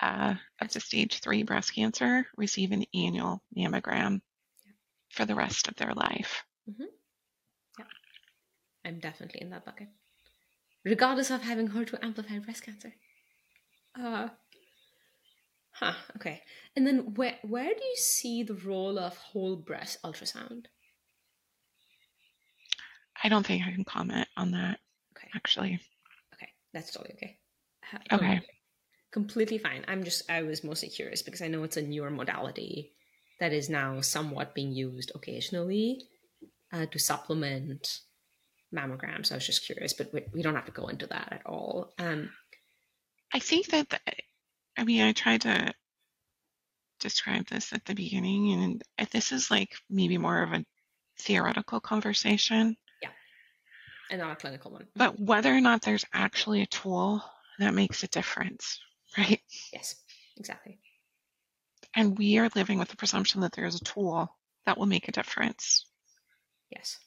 uh, up to stage three breast cancer receive an annual mammogram for the rest of their life. Mm-hmm. Yeah. I'm definitely in that bucket, regardless of having HER2 amplified breast cancer. Uh, huh, okay. And then where, where do you see the role of whole breast ultrasound? I don't think I can comment on that. Okay. Actually. Okay, that's totally okay. Okay. Completely fine. I'm just I was mostly curious because I know it's a newer modality that is now somewhat being used occasionally uh, to supplement mammograms. I was just curious, but we, we, don't have to go into that at all. Um, I think that the, I mean I tried to describe this at the beginning, and this is like maybe more of a theoretical conversation Yeah. and not a clinical one. But whether or not there's actually a tool that makes a difference, (laughs) right? Yes, exactly. And we are living with the presumption that there's a tool that will make a difference. Yes.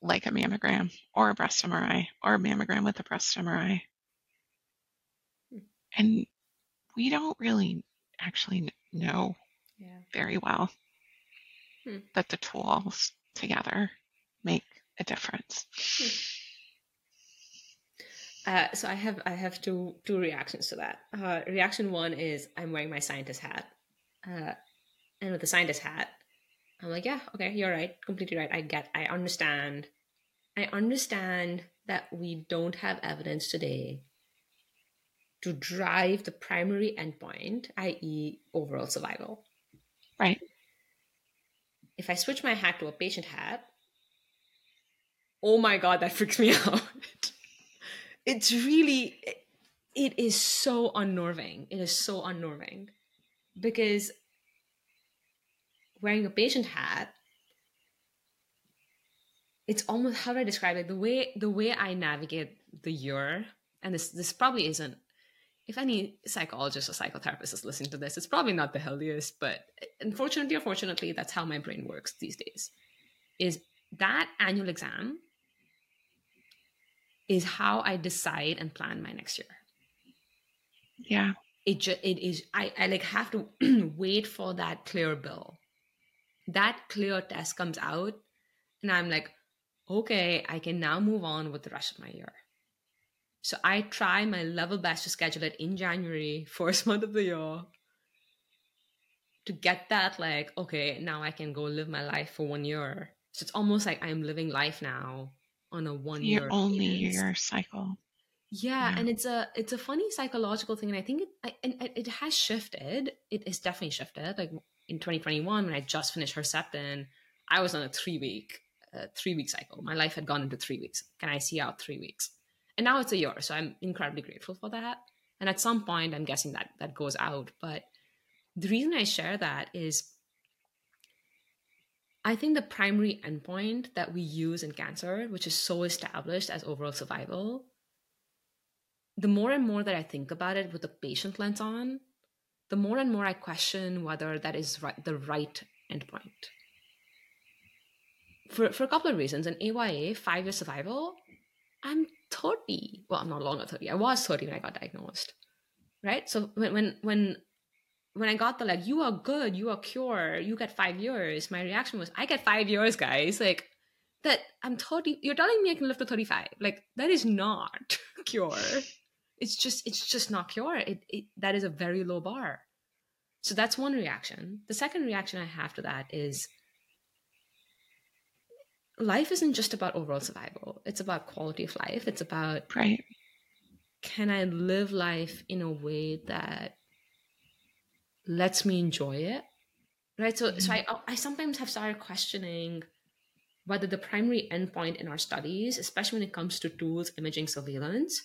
Like a mammogram or a breast MRI or a mammogram with a breast MRI. And we don't really actually know yeah. very well hmm. that the tools together make a difference. Hmm. Uh, so I have I have two two reactions to that. Uh, reaction one is I'm wearing my scientist hat, uh, and with the scientist hat, I'm like, yeah, okay, you're right, completely right. I get, I understand, I understand that we don't have evidence today to drive the primary endpoint, i.e., overall survival. Right. If I switch my hat to a patient hat, oh my god, that (laughs) freaks me out it's really it is so unnerving it is so unnerving because wearing a patient hat it's almost how do i describe it the way the way i navigate the year and this this probably isn't if any psychologist or psychotherapist is listening to this it's probably not the healthiest but unfortunately or fortunately that's how my brain works these days is that annual exam is how I decide and plan my next year. Yeah. It just it is I, I like have to (clears throat) wait for that clear bill. That clear test comes out and I'm like, okay, I can now move on with the rest of my year. So I try my level best to schedule it in January, (laughs) first month of the year, to get that like, okay, now I can go live my life for one year. So it's almost like I'm living life now on a one year only year cycle yeah, yeah, and it's a it's a funny psychological thing and i think it I, and it has shifted it has definitely shifted like in 2021 when i just finished herceptin i was on a three week uh, three week cycle. My life had gone into three weeks. Can i see out three weeks? And now it's a year so i'm incredibly grateful for that. And at some point i'm guessing that that goes out but the reason i share that is I think the primary endpoint that we use in cancer, which is so established as overall survival, the more and more that I think about it with the patient lens on, the more and more I question whether that is right, the right endpoint. For, for a couple of reasons. In AYA, five year survival, I'm 30. Well, I'm not longer 30. I was 30 when I got diagnosed. Right? So when, when, when when I got the like, you are good, you are cure, you get five years, my reaction was, I get five years, guys. Like that I'm 30, you're telling me I can live to 35. Like that is not (laughs) cure. It's just, it's just not cure. It, it that is a very low bar. So that's one reaction. The second reaction I have to that is life isn't just about overall survival. It's about quality of life. It's about right. Can I live life in a way that lets me enjoy it right so mm-hmm. so I, I sometimes have started questioning whether the primary endpoint in our studies especially when it comes to tools imaging surveillance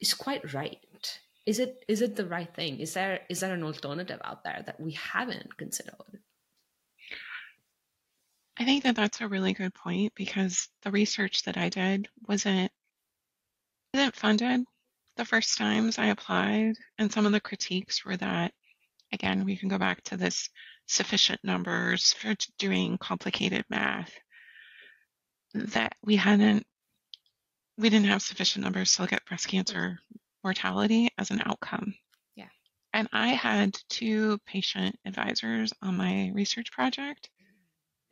is quite right. Is it is it the right thing? Is there is there an alternative out there that we haven't considered? I think that that's a really good point because the research that i did wasn't wasn't funded the first times I applied, and some of the critiques were that, again, we can go back to this sufficient numbers for doing complicated math. that we hadn't we didn't have sufficient numbers to look at breast cancer mortality as an outcome. Yeah. And I had two patient advisors on my research project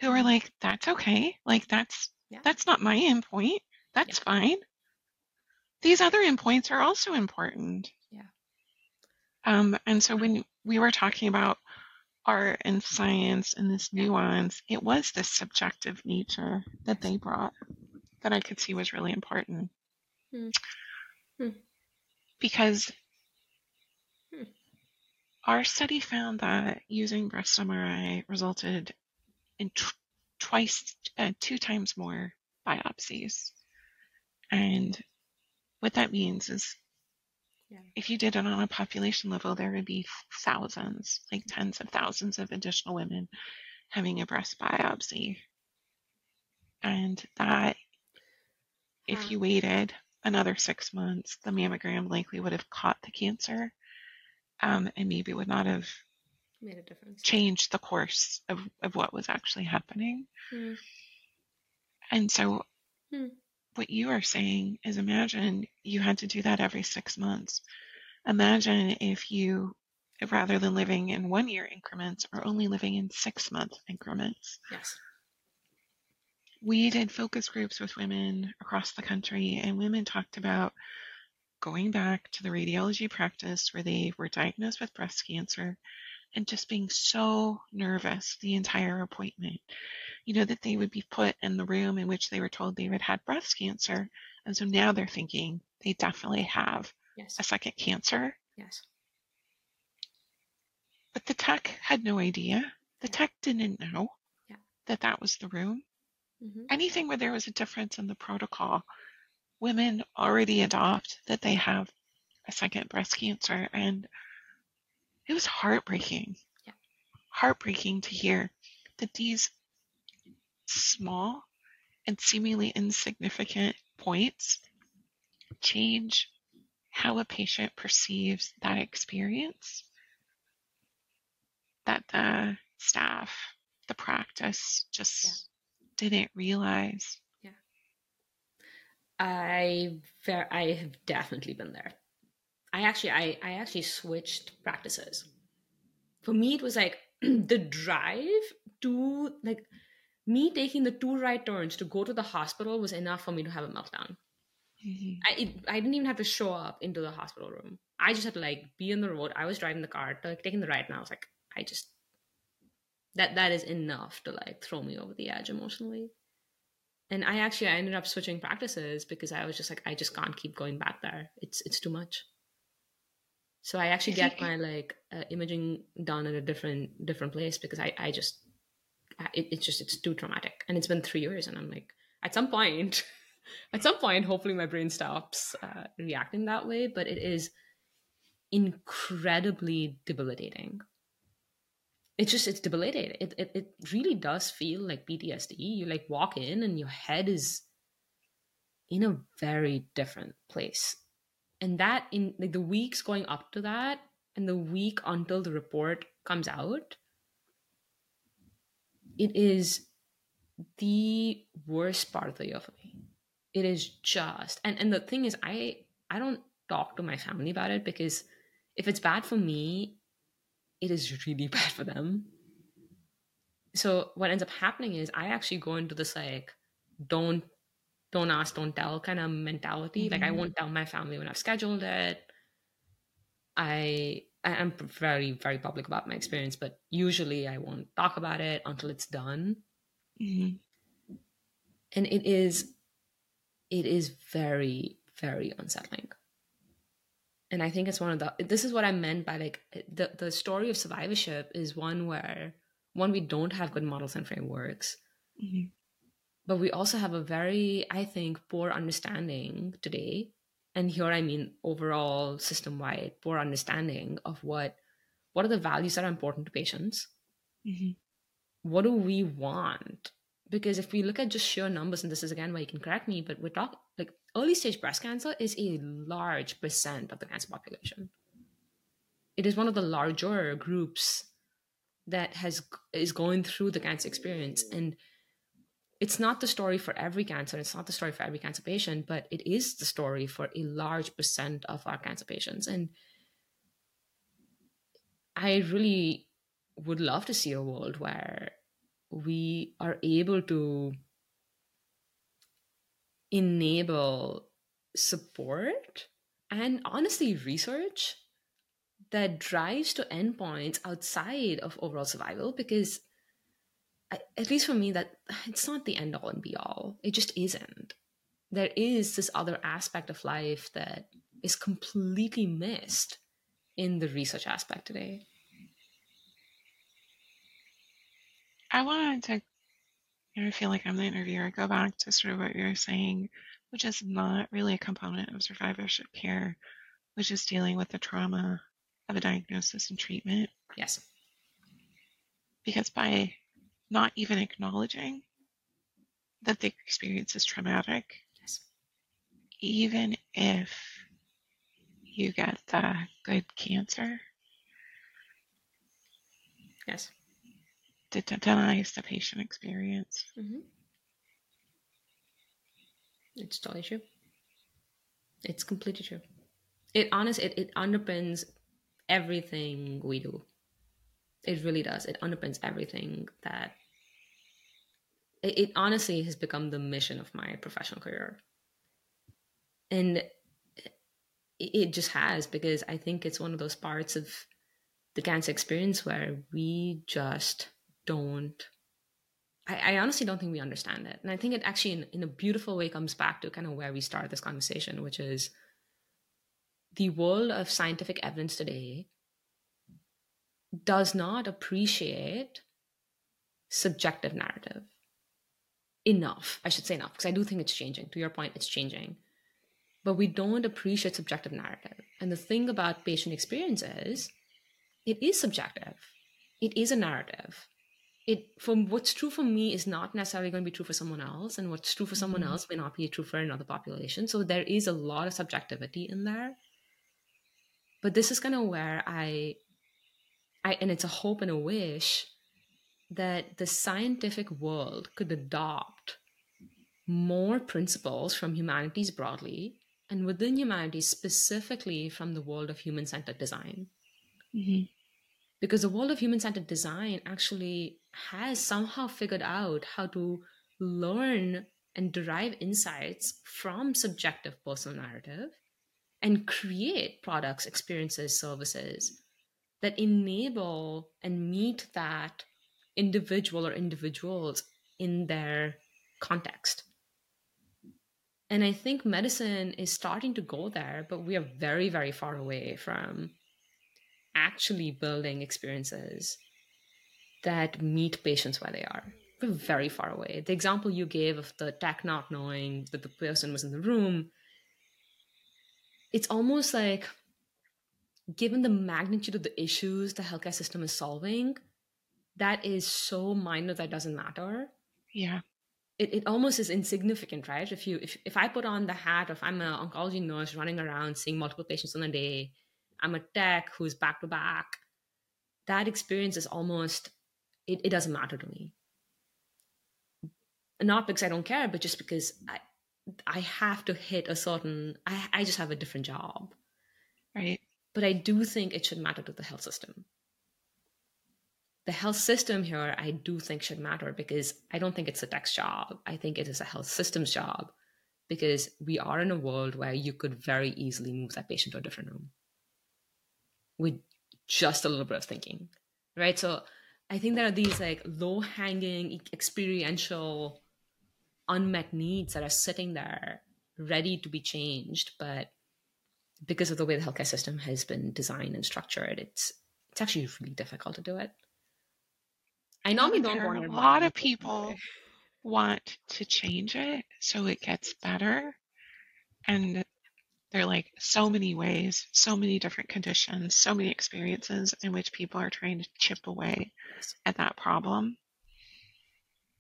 who were like, that's okay. Like that's Yeah. that's not my endpoint. That's fine. These other endpoints are also important. Yeah. Um, and so when we were talking about art and science and this nuance, it was this subjective nature that they brought that I could see was really important. Hmm. Hmm. Because Hmm. our study found that using breast MRI resulted in tw- twice, uh, two times more biopsies. And what that means is Yeah. if you did it on a population level, there would be thousands, like tens of thousands of additional women having a breast biopsy. And that, if you waited another six months, the mammogram likely would have caught the cancer um, and maybe would not have Made a difference. changed the course of, of what was actually happening. Hmm. And so, Hmm. what you are saying is imagine you had to do that every six months. Imagine if you, rather than living in one year increments, are only living in six month increments. Yes. We did focus groups with women across the country, and women talked about going back to the radiology practice where they were diagnosed with breast cancer and just being so nervous the entire appointment. You know, that they would be put in the room in which they were told they had had breast cancer. And so now they're thinking they definitely have Yes. a second cancer. Yes. But the tech had no idea. The Yeah. tech didn't know Yeah. that that was the room. Hmm Anything where there was a difference in the protocol, women already adopt that they have a second breast cancer. And it was heartbreaking. Yeah. Heartbreaking to hear that these small and seemingly insignificant points change how a patient perceives that experience. That the staff, the practice just didn't realize. Yeah. I ver- I have definitely been there. I actually I, I actually switched practices. For me it was like (clears throat) the drive to like me taking the two right turns to go to the hospital was enough for me to have a meltdown. Mhm. I it, I didn't even have to show up into the hospital room. I just had to like be on the road. I was driving the car, like taking the right, and I was like, I just that that is enough to like throw me over the edge emotionally. And I actually I ended up switching practices because I was just like I just can't keep going back there. It's it's too much. So I actually get (laughs) my like uh, imaging done at a different different place because I I just it, it's just it's too traumatic and it's been three years and I'm like at some point (laughs) at some point hopefully my brain stops uh, reacting that way but it is incredibly debilitating it's just it's debilitating. It, it, it really does feel like ptsd you like walk in and your head is in a very different place. And that in like the weeks going up to that and the week until the report comes out it is the worst part of the year for me. It is just and and the thing is i i don't talk to my family about it because if it's bad for me it is really (laughs) bad for them. So what ends up happening is i actually go into this like don't don't ask don't tell kind of mentality. Like i Mhm. won't tell my family when i've scheduled it. I I- i'm very very public about my experience but usually i won't talk about it until it's done. Mhm. and it is it is very very unsettling and i think it's one of the this is what i meant by like the the story of survivorship is one where one we don't have good models and frameworks Mhm. but we also have a very i think poor understanding today and here i mean overall system wide poor understanding of what what are the values that are important to patients Mhm. what do we want? Because if we look at just sheer numbers, and this is again where you can correct me, but we're talking like early stage breast cancer is a large percent of the cancer population. It is one of the larger groups that has is going through the cancer experience, and it's not the story for every cancer, it's not the story for every cancer patient, but it is the story for a large percent of our cancer patients. And I really would love to see a world where we are able to enable support and honestly research that drives to endpoints outside of overall survival because I, at least for me that it's not the end all and be all. It just isn't. There is this other aspect of life that is completely missed in the research aspect today. I wanted to I feel like I'm the interviewer. Go back to sort of what you were saying, which is not really a component of survivorship care, which is dealing with the trauma of a diagnosis and treatment. Yes. Because by not even acknowledging that the experience is traumatic, yes. even if you get the good cancer, yes, it denies the patient experience. Mm-hmm. It's totally true. It's completely true. It honestly it, it underpins everything we do. It really does. It underpins everything that it, it honestly has become the mission of my professional career. And it, it just has because I think it's one of those parts of the cancer experience where we just don't I, I, honestly don't think we understand it. And I think it actually, in, in a beautiful way, comes back to kind of where we started this conversation, which is the world of scientific evidence today does not appreciate subjective narrative enough. I should say enough, because I do think it's changing. To your point, it's changing. But we don't appreciate subjective narrative. And the thing about patient experience is it is subjective, it is a narrative it from what's true for me is not necessarily going to be true for someone else and what's true for someone mm-hmm. else may not be true for another population. So there is a lot of subjectivity in there. But this is kind of where i i and it's a hope and a wish that the scientific world could adopt more principles from humanities broadly and within humanities specifically from the world of human-centered design. Mm-hmm. Because the world of human centered design actually has somehow figured out how to learn and derive insights from subjective personal narrative and create products, experiences, services that enable and meet that individual or individuals in their context. And I think medicine is starting to go there, but we are very, very far away from actually building experiences that meet patients where they are. We're very far away. The example you gave of the tech not knowing that the person was in the room, it's almost like given the magnitude of the issues the healthcare system is solving, that is so minor that doesn't matter. Yeah. It, it almost is insignificant, right? If you if, if I put on the hat of I'm an oncology nurse running around seeing multiple patients in a day, I'm a tech who's back to back, that experience is almost it, it doesn't matter to me. Not because I don't care, but just because I I have to hit a certain I, I just have a different job. Right. But I do think it should matter to the health system. The health system here, I do think should matter because I don't think it's a tech's job. I think it is a health system's job because we are in a world where you could very easily move that patient to a different room with just a little bit of thinking, right? So I think there are these like low hanging experiential unmet needs that are sitting there ready to be changed, but because of the way the healthcare system has been designed and structured, it's it's actually really difficult to do it. I know we don't. A lot of people want to change it so it gets better, and there are like so many ways, so many different conditions, so many experiences in which people are trying to chip away at that problem.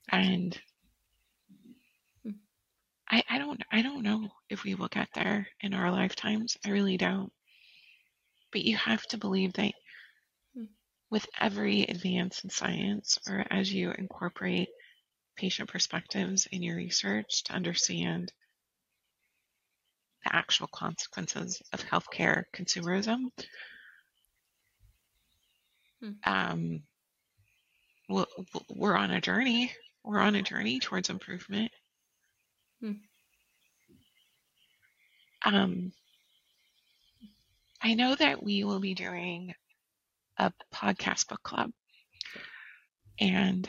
And hmm. I, I don't I don't know if we will get there in our lifetimes. I really don't. But you have to believe that hmm. with every advance in science or as you incorporate patient perspectives in your research to understand the actual consequences of healthcare consumerism. Hmm. Um, we're on a journey. We're on a journey towards improvement. Hmm. Um, I know that we will be doing a podcast book club. And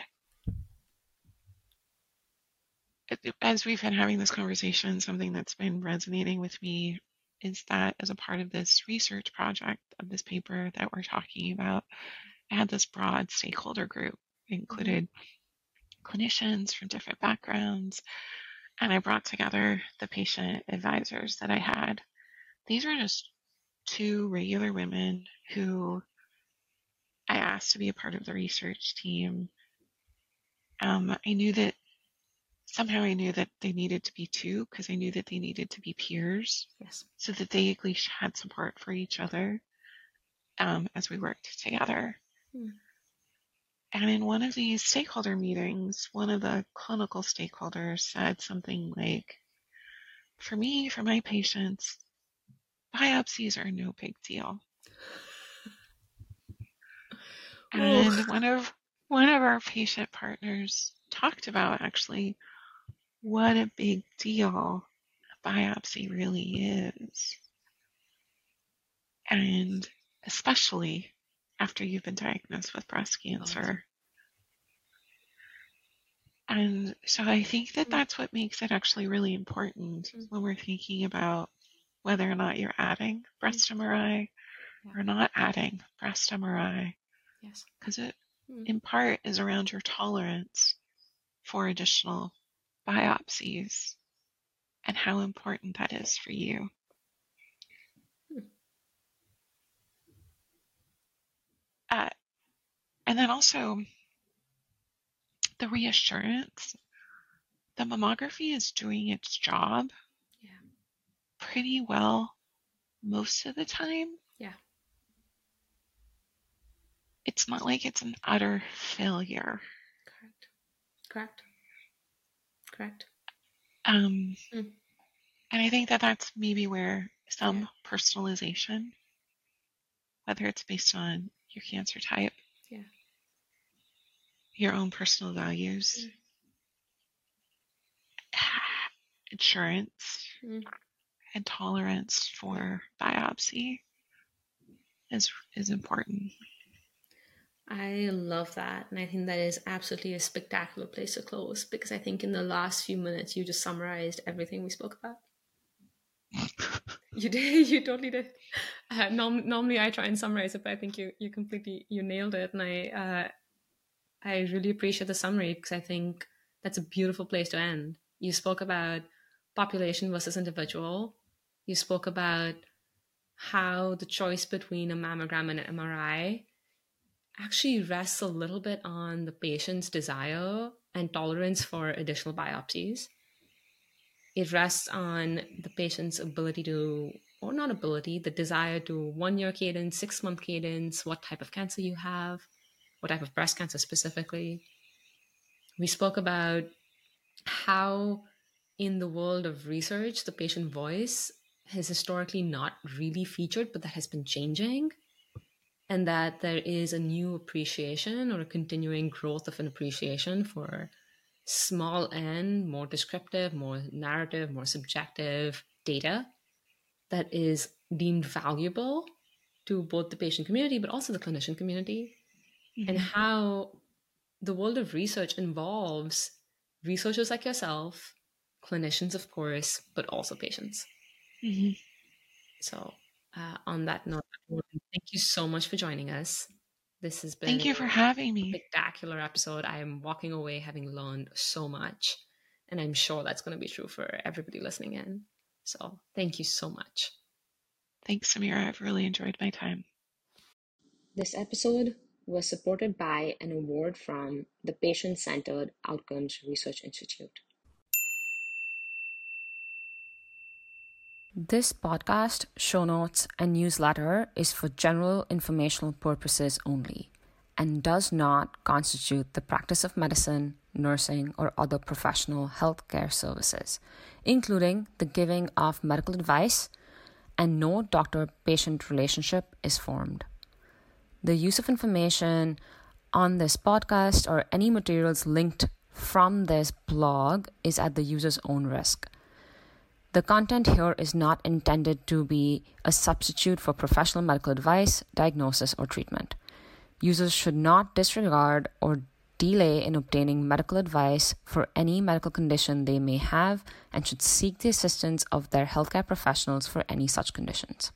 as we've been having this conversation, something that's been resonating with me is that as a part of this research project of this paper that we're talking about, I had this broad stakeholder group, included clinicians from different backgrounds, and I brought together the patient advisors that I had. These were just two regular women who I asked to be a part of the research team. Um, I knew that somehow I knew that they needed to be two because I knew that they needed to be peers. Yes. So that they at least had support for each other um, as we worked together. Hmm. And in one of these stakeholder meetings, one of the clinical stakeholders said something like, For me, for my patients, biopsies are no big deal. And one of one of our patient partners talked about actually what a big deal a biopsy really is. And especially after you've been diagnosed with breast cancer. And so I think that mm. that's what makes it actually really important mm. when we're thinking about whether or not you're adding breast MRI or not adding breast MRI. Yes. Because it, in part, is around your tolerance for additional biopsies and how important that is for you. Uh, and then also the reassurance the mammography is doing its job yeah. pretty well most of the time. Yeah. It's not like it's an utter failure. Correct. Correct. Correct. Um, mm. And I think that that's maybe where some yeah. personalization, whether it's based on your cancer type, yeah. your own personal values, mm. (sighs) insurance, mm. and tolerance for biopsy is is important. I love that. And I think that is absolutely a spectacular place to close because I think in the last few minutes you just summarized everything we spoke about. (laughs) you did. (laughs) You totally did. Uh, norm- normally I try and summarize it, but I think you you completely you nailed it, and I uh, I really appreciate the summary because I think that's a beautiful place to end. You spoke about population versus individual. You spoke about how the choice between a mammogram and an MRI actually rests a little bit on the patient's desire and tolerance for additional biopsies. It rests on the patient's ability to, or not ability, the desire to one year cadence, six month cadence, what type of cancer you have, what type of breast cancer specifically. We spoke about how, in the world of research, the patient voice has historically not really featured, but that has been changing and that there is a new appreciation or a continuing growth of an appreciation for small n, more descriptive, more narrative, more subjective data that is deemed valuable to both the patient community but also the clinician community, mm-hmm. and how the world of research involves researchers like yourself, clinicians, of course, but also patients. Mm-hmm. So uh, on that note, thank you so much for joining us. This has been thank you for having me. Spectacular episode. I am walking away having learned so much, and I'm sure that's going to be true for everybody listening in. So thank you so much. Thanks, Samira. I've really enjoyed my time. This episode was supported by an award from the Patient Centered Outcomes Research Institute. This podcast, show notes, and newsletter is for general informational purposes only and does not constitute the practice of medicine nursing, or other professional healthcare services, including the giving of medical advice, and no doctor patient relationship is formed. The use of information on this podcast or any materials linked from this blog is at the user's own risk. The content here is not intended to be a substitute for professional medical advice, diagnosis, or treatment. Users should not disregard or delay in obtaining medical advice for any medical condition they may have and should seek the assistance of their healthcare professionals for any such conditions.